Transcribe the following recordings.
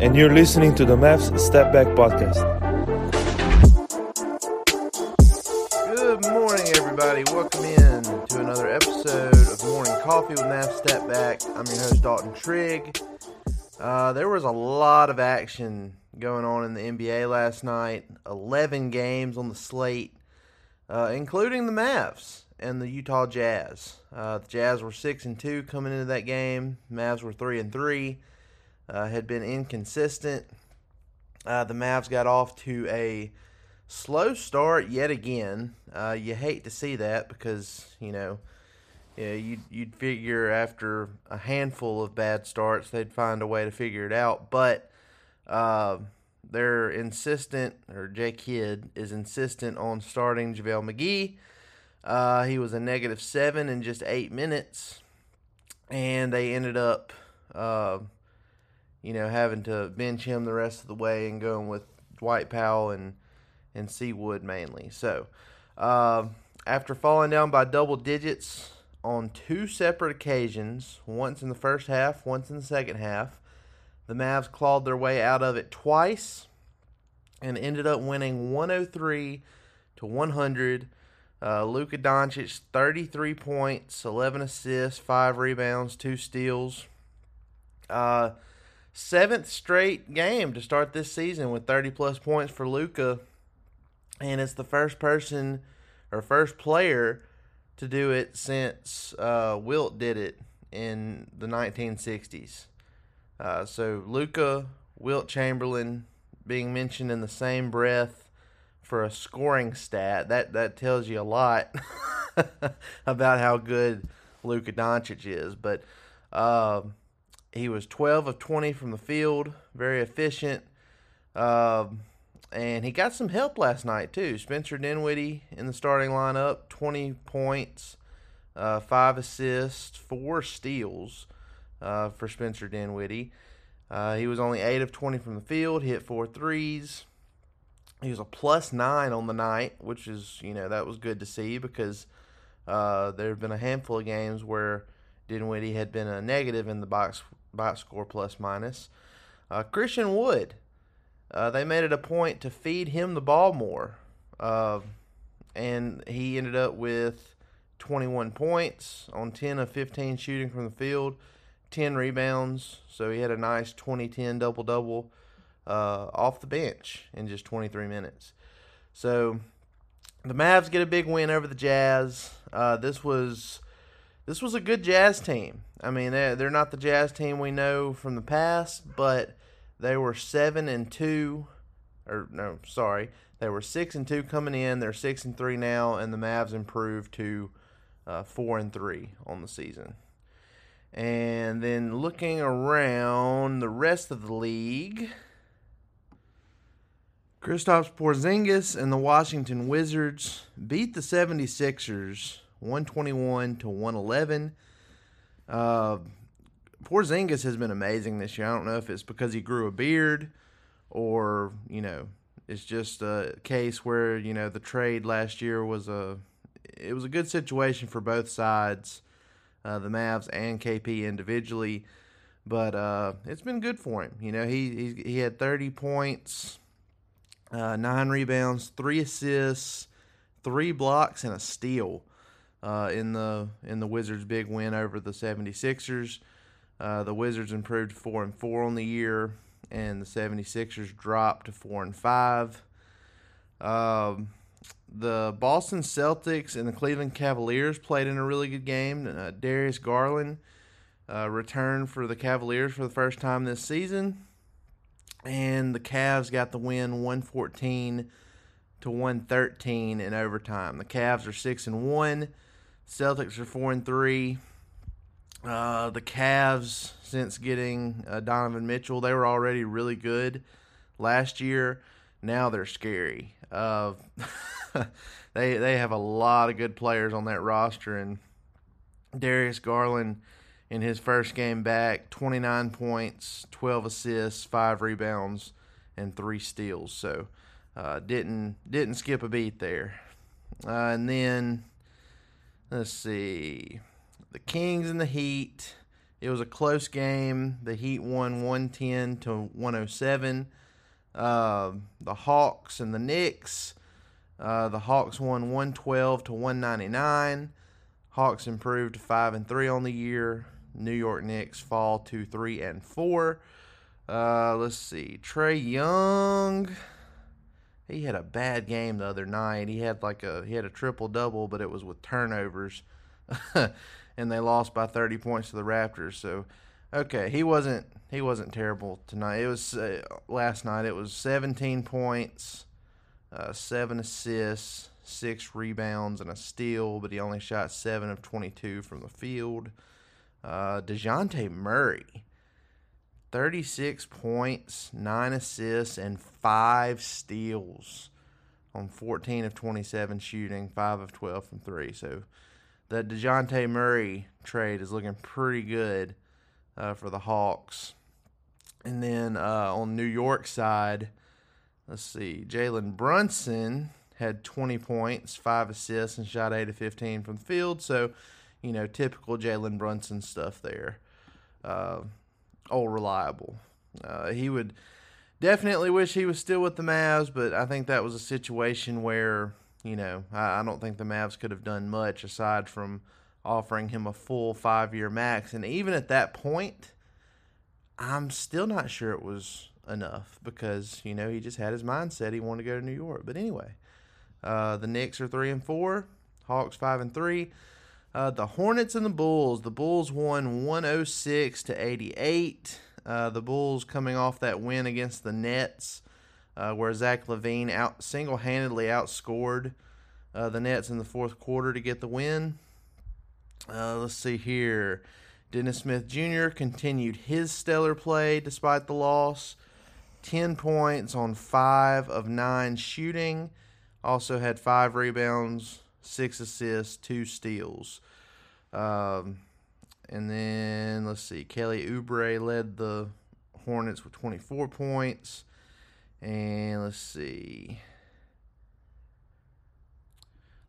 And you're listening to the Mavs Step Back Podcast. Good morning, everybody. Welcome in to another episode of Morning Coffee with Mavs Step Back. I'm your host, Dalton Trigg. Uh, there was a lot of action going on in the NBA last night. 11 games on the slate, uh, including the Mavs and the Utah Jazz. Uh, the Jazz were 6 and 2 coming into that game. Mavs were 3 and 3. Uh, had been inconsistent. Uh, the Mavs got off to a slow start yet again. Uh, you hate to see that because, you know, yeah, you'd, you'd figure after a handful of bad starts they'd find a way to figure it out. But uh, they're insistent, or Jay Kidd is insistent on starting JaVale McGee. Uh, he was a negative seven in just eight minutes, and they ended up, uh, you know, having to bench him the rest of the way and going with Dwight Powell and and C-Wood mainly. So, uh, after falling down by double digits on two separate occasions, once in the first half, once in the second half, the Mavs clawed their way out of it twice and ended up winning 103 to 100. Uh, Luka Doncic, 33 points, 11 assists, 5 rebounds, 2 steals. Uh, seventh straight game to start this season with 30 plus points for Luka, And it's the first person or first player to do it since uh, Wilt did it in the 1960s. Uh, so Luka, Wilt Chamberlain being mentioned in the same breath for a scoring stat that that tells you a lot about how good Luka Doncic is. But uh, he was 12 of 20 from the field, very efficient. Uh, and he got some help last night too. Spencer Dinwiddie in the starting lineup, 20 points, uh, five assists, four steals uh, for Spencer Dinwiddie. Uh, he was only 8 of 20 from the field, hit four threes. He was a plus nine on the night, which is, you know, that was good to see because uh, there have been a handful of games where Dinwiddie had been a negative in the box box score plus minus. Uh, Christian Wood, uh, they made it a point to feed him the ball more. Uh, and he ended up with 21 points on 10 of 15 shooting from the field. 10 rebounds, so he had a nice 20-10 double-double uh, off the bench in just 23 minutes. So the Mavs get a big win over the Jazz. Uh, this was this was a good Jazz team. I mean, they're, not the Jazz team we know from the past, but they were seven and two, or no, sorry, they were six and two coming in. They're six and three now, and the Mavs improved to uh, four and three on the season. And then looking around the rest of the league, Kristaps Porzingis and the Washington Wizards beat the 76ers 121 to 111. Uh, Porzingis has been amazing this year. I don't know if it's because he grew a beard or, you know, it's just a case where, you know, the trade last year was a it was a good situation for both sides, uh, the Mavs and KP individually. But uh, it's been good for him. You know, he he, he had 30 points, uh, nine rebounds, three assists, three blocks, and a steal uh, in the in the Wizards' big win over the 76ers. Uh, the Wizards improved four and four on the year, and the 76ers dropped to four and five. Um, the Boston Celtics and the Cleveland Cavaliers played in a really good game. Uh, Darius Garland uh, returned for the Cavaliers for the first time this season, and the Cavs got the win 114 to 113 in overtime. The Cavs are six and one. Celtics are four and three. Uh, the Cavs, since getting uh, Donovan Mitchell, they were already really good last year. Now they're scary. Uh, they they have a lot of good players on that roster, and Darius Garland in his first game back, 29 points, 12 assists, five rebounds, and three steals. So uh, didn't didn't skip a beat there. Uh, and then let's see, the Kings and the Heat. It was a close game. The Heat won 110 to 107. Uh, the Hawks and the Knicks. Uh, the Hawks won 112 to 199. Hawks improved to five and three on the year. New York Knicks fall to three and four. Uh, let's see, Trae Young. He had a bad game the other night. He had like a he had a triple double, but it was with turnovers, and they lost by 30 points to the Raptors. So, okay, he wasn't he wasn't terrible tonight. It was uh, last night. It was 17 points, uh, seven assists, six rebounds, and a steal. But he only shot seven of 22 from the field. Uh, Dejounte Murray, 36 points, 9 assists, and 5 steals on 14 of 27 shooting, 5 of 12 from 3. So the Dejounte Murray trade is looking pretty good uh, for the Hawks. And then uh, on New York side, let's see, Jalen Brunson had 20 points, 5 assists, and shot 8 of 15 from the field. So you know, typical Jalen Brunson stuff there. Uh, all reliable. Uh, he would definitely wish he was still with the Mavs, but I think that was a situation where, you know, I, I don't think the Mavs could have done much aside from offering him a full five year max. And even at that point, I'm still not sure it was enough because, you know, he just had his mindset he wanted to go to New York. But anyway, uh, the Knicks are three and four, Hawks five and three. Uh, the Hornets and the Bulls. The Bulls won 106 to 88. Uh, the Bulls coming off that win against the Nets, uh, where Zach LaVine out single-handedly outscored uh, the Nets in the fourth quarter to get the win. Uh, let's see here. Dennis Smith Jr. continued his stellar play despite the loss. 10 points on 5 of 9 shooting. Also had 5 rebounds, six assists, two steals. Um, and then let's see, Kelly Oubre led the Hornets with 24 points. And let's see.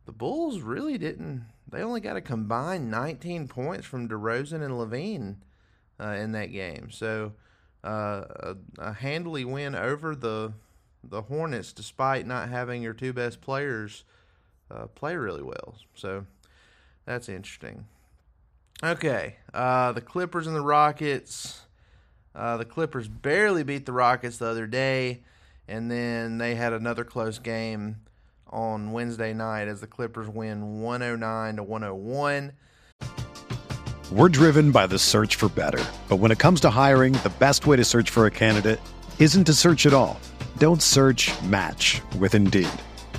The Bulls really didn't. They only got a combined 19 points from DeRozan and LaVine uh, in that game. So uh, a, a handily win over the the Hornets, despite not having your two best players uh, play really well. So that's interesting. Okay, uh, the Clippers and the Rockets. Uh, the Clippers barely beat the Rockets the other day, and then they had another close game on Wednesday night as the Clippers win 109 to 101. We're driven by the search for better. But when it comes to hiring, the best way to search for a candidate isn't to search at all. Don't search match with Indeed.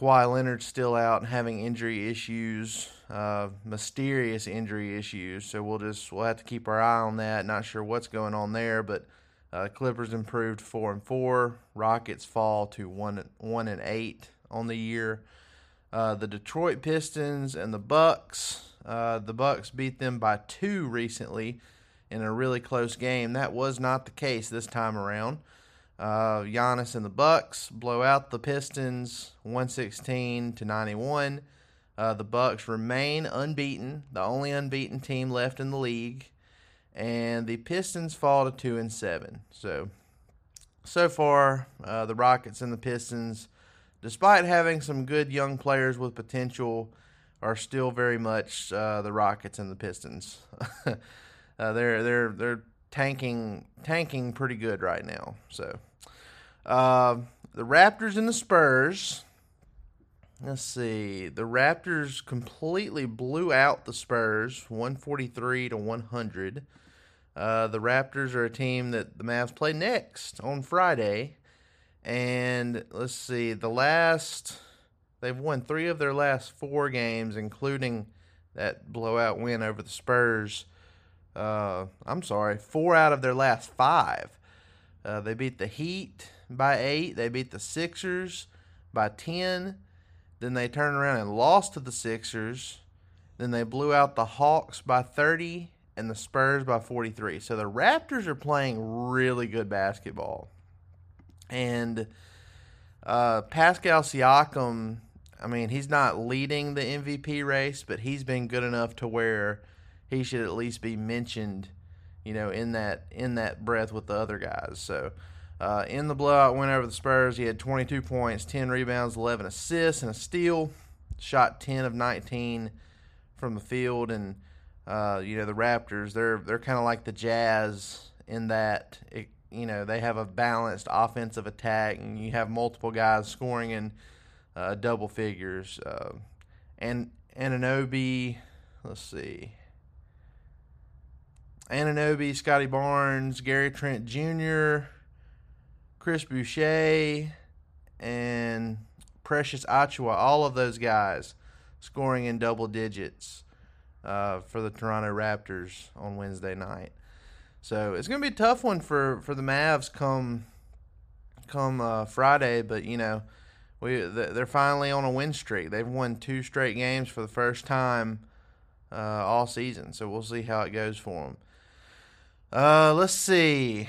Kawhi Leonard's still out and having injury issues, uh, mysterious injury issues. So we'll just we'll have to keep our eye on that. Not sure what's going on there, but uh, Clippers improved four and four. Rockets fall to one one and eight on the year. Uh, the Detroit Pistons and the Bucks. Uh, the Bucks beat them by two recently in a really close game. That was not the case this time around. Uh, Giannis and the Bucks blow out the Pistons 116 to 91. Uh, the Bucks remain unbeaten, the only unbeaten team left in the league, and the Pistons fall to two and seven. So, so far, uh, the Rockets and the Pistons, despite having some good young players with potential, are still very much uh, the Rockets and the Pistons. uh, they're they're they're tanking tanking pretty good right now. So. Uh, the Raptors and the Spurs. Let's see. The Raptors completely blew out the Spurs, 143 to 100. Uh, the Raptors are a team that the Mavs play next on Friday. And let's see, the last, they've won three of their last four games, including that blowout win over the Spurs. Uh, I'm sorry, four out of their last five. Uh, they beat the Heat by eight. They beat the Sixers by 10. Then they turned around and lost to the Sixers. Then they blew out the Hawks by 30 and the Spurs by 43. So the Raptors are playing really good basketball. And uh, Pascal Siakam, I mean, he's not leading the MVP race, but he's been good enough to where he should at least be mentioned, you know, in that in that breath with the other guys. So uh, in the blowout win over the Spurs, he had 22 points, 10 rebounds, 11 assists, and a steal. Shot 10 of 19 from the field, and uh, you know the Raptors. They're they're kind of like the Jazz in that it, you know they have a balanced offensive attack, and you have multiple guys scoring in uh, double figures. Uh, and Anunoby, let's see. Anunoby, Scottie Barnes, Gary Trent Jr., Chris Boucher, and Precious Achiuwa, all of those guys scoring in double digits uh, for the Toronto Raptors on Wednesday night. So it's going to be a tough one for, for the Mavs come come uh, Friday, but you know we they're finally on a win streak. They've won two straight games for the first time uh, all season. So we'll see how it goes for them. Uh, let's see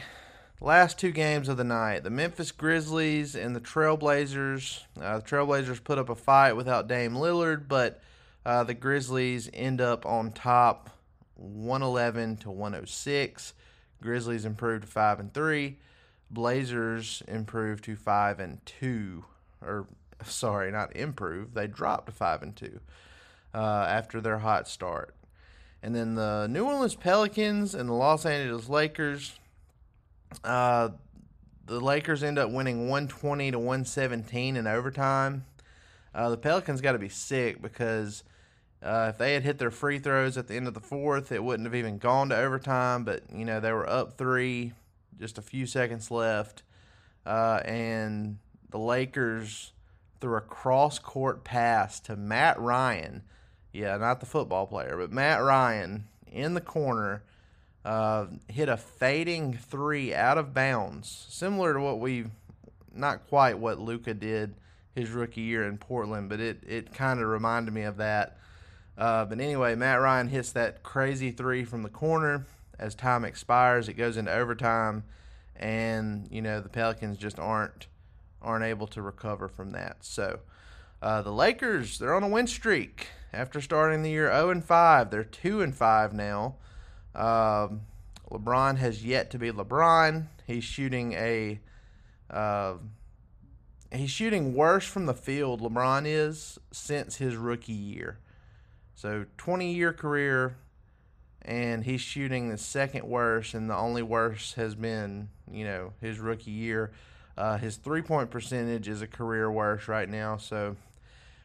last two games of the night the Memphis Grizzlies and the Trailblazers. Uh, the Trailblazers put up a fight without Dame Lillard, but uh, the Grizzlies end up on top 111 to 106. Grizzlies improved to 5 and 3. Blazers improved to 5 and 2. Or, sorry, not improved. They dropped to 5 and 2 uh, after their hot start. And then the New Orleans Pelicans and the Los Angeles Lakers Uh, the Lakers end up winning 120 to 117 in overtime. Uh, the Pelicans got to be sick because uh, if they had hit their free throws at the end of the fourth, it wouldn't have even gone to overtime. But you know they were up three, just a few seconds left, uh, and the Lakers threw a cross court pass to Matt Ryan. Yeah, not the football player, but Matt Ryan in the corner uh, hit a fading three out of bounds, similar to what we, not quite what Luka did his rookie year in Portland, but it it kind of reminded me of that. Uh, but anyway, Matt Ryan hits that crazy three from the corner. As time expires, it goes into overtime, and you know the Pelicans just aren't aren't able to recover from that. So uh, the Lakers they're on a win streak after starting the year 0 and 5. They're 2 and 5 now. Um, LeBron has yet to be LeBron. He's shooting a uh, he's shooting worse from the field. LeBron is since his rookie year. So 20 year career, and he's shooting the second worst, and the only worst has been you know his rookie year. Uh, his three point percentage is a career worst right now. So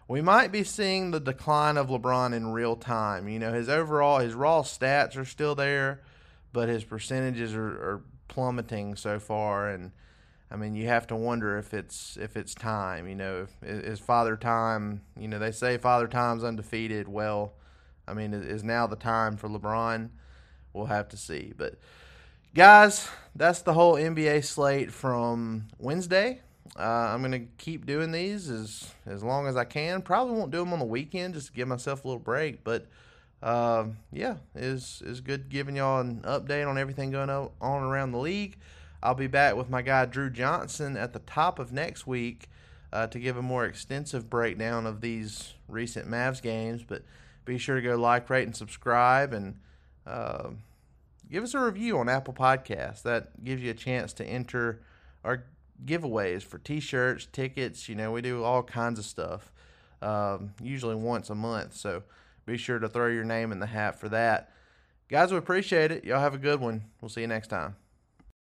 we might be seeing the decline of LeBron in real time. You know, his overall, his raw stats are still there, but his percentages are, are plummeting so far. And I mean, you have to wonder if it's if it's time. You know, if, is Father Time? You know, they say Father Time's undefeated. Well, I mean, is now the time for LeBron? We'll have to see. But guys, that's the whole NBA slate from Wednesday. Uh, I'm gonna keep doing these as as long as I can. Probably won't do them on the weekend just to give myself a little break. But uh, yeah, is is good giving y'all an update on everything going on around the league. I'll be back with my guy Drew Johnson at the top of next week uh, to give a more extensive breakdown of these recent Mavs games. But be sure to go like, rate, and subscribe, and uh, give us a review on Apple Podcasts. That gives you a chance to enter our giveaways for t-shirts, tickets. You know, we do all kinds of stuff. Um, usually once a month. So be sure to throw your name in the hat for that. Guys, we appreciate it. Y'all have a good one. We'll see you next time.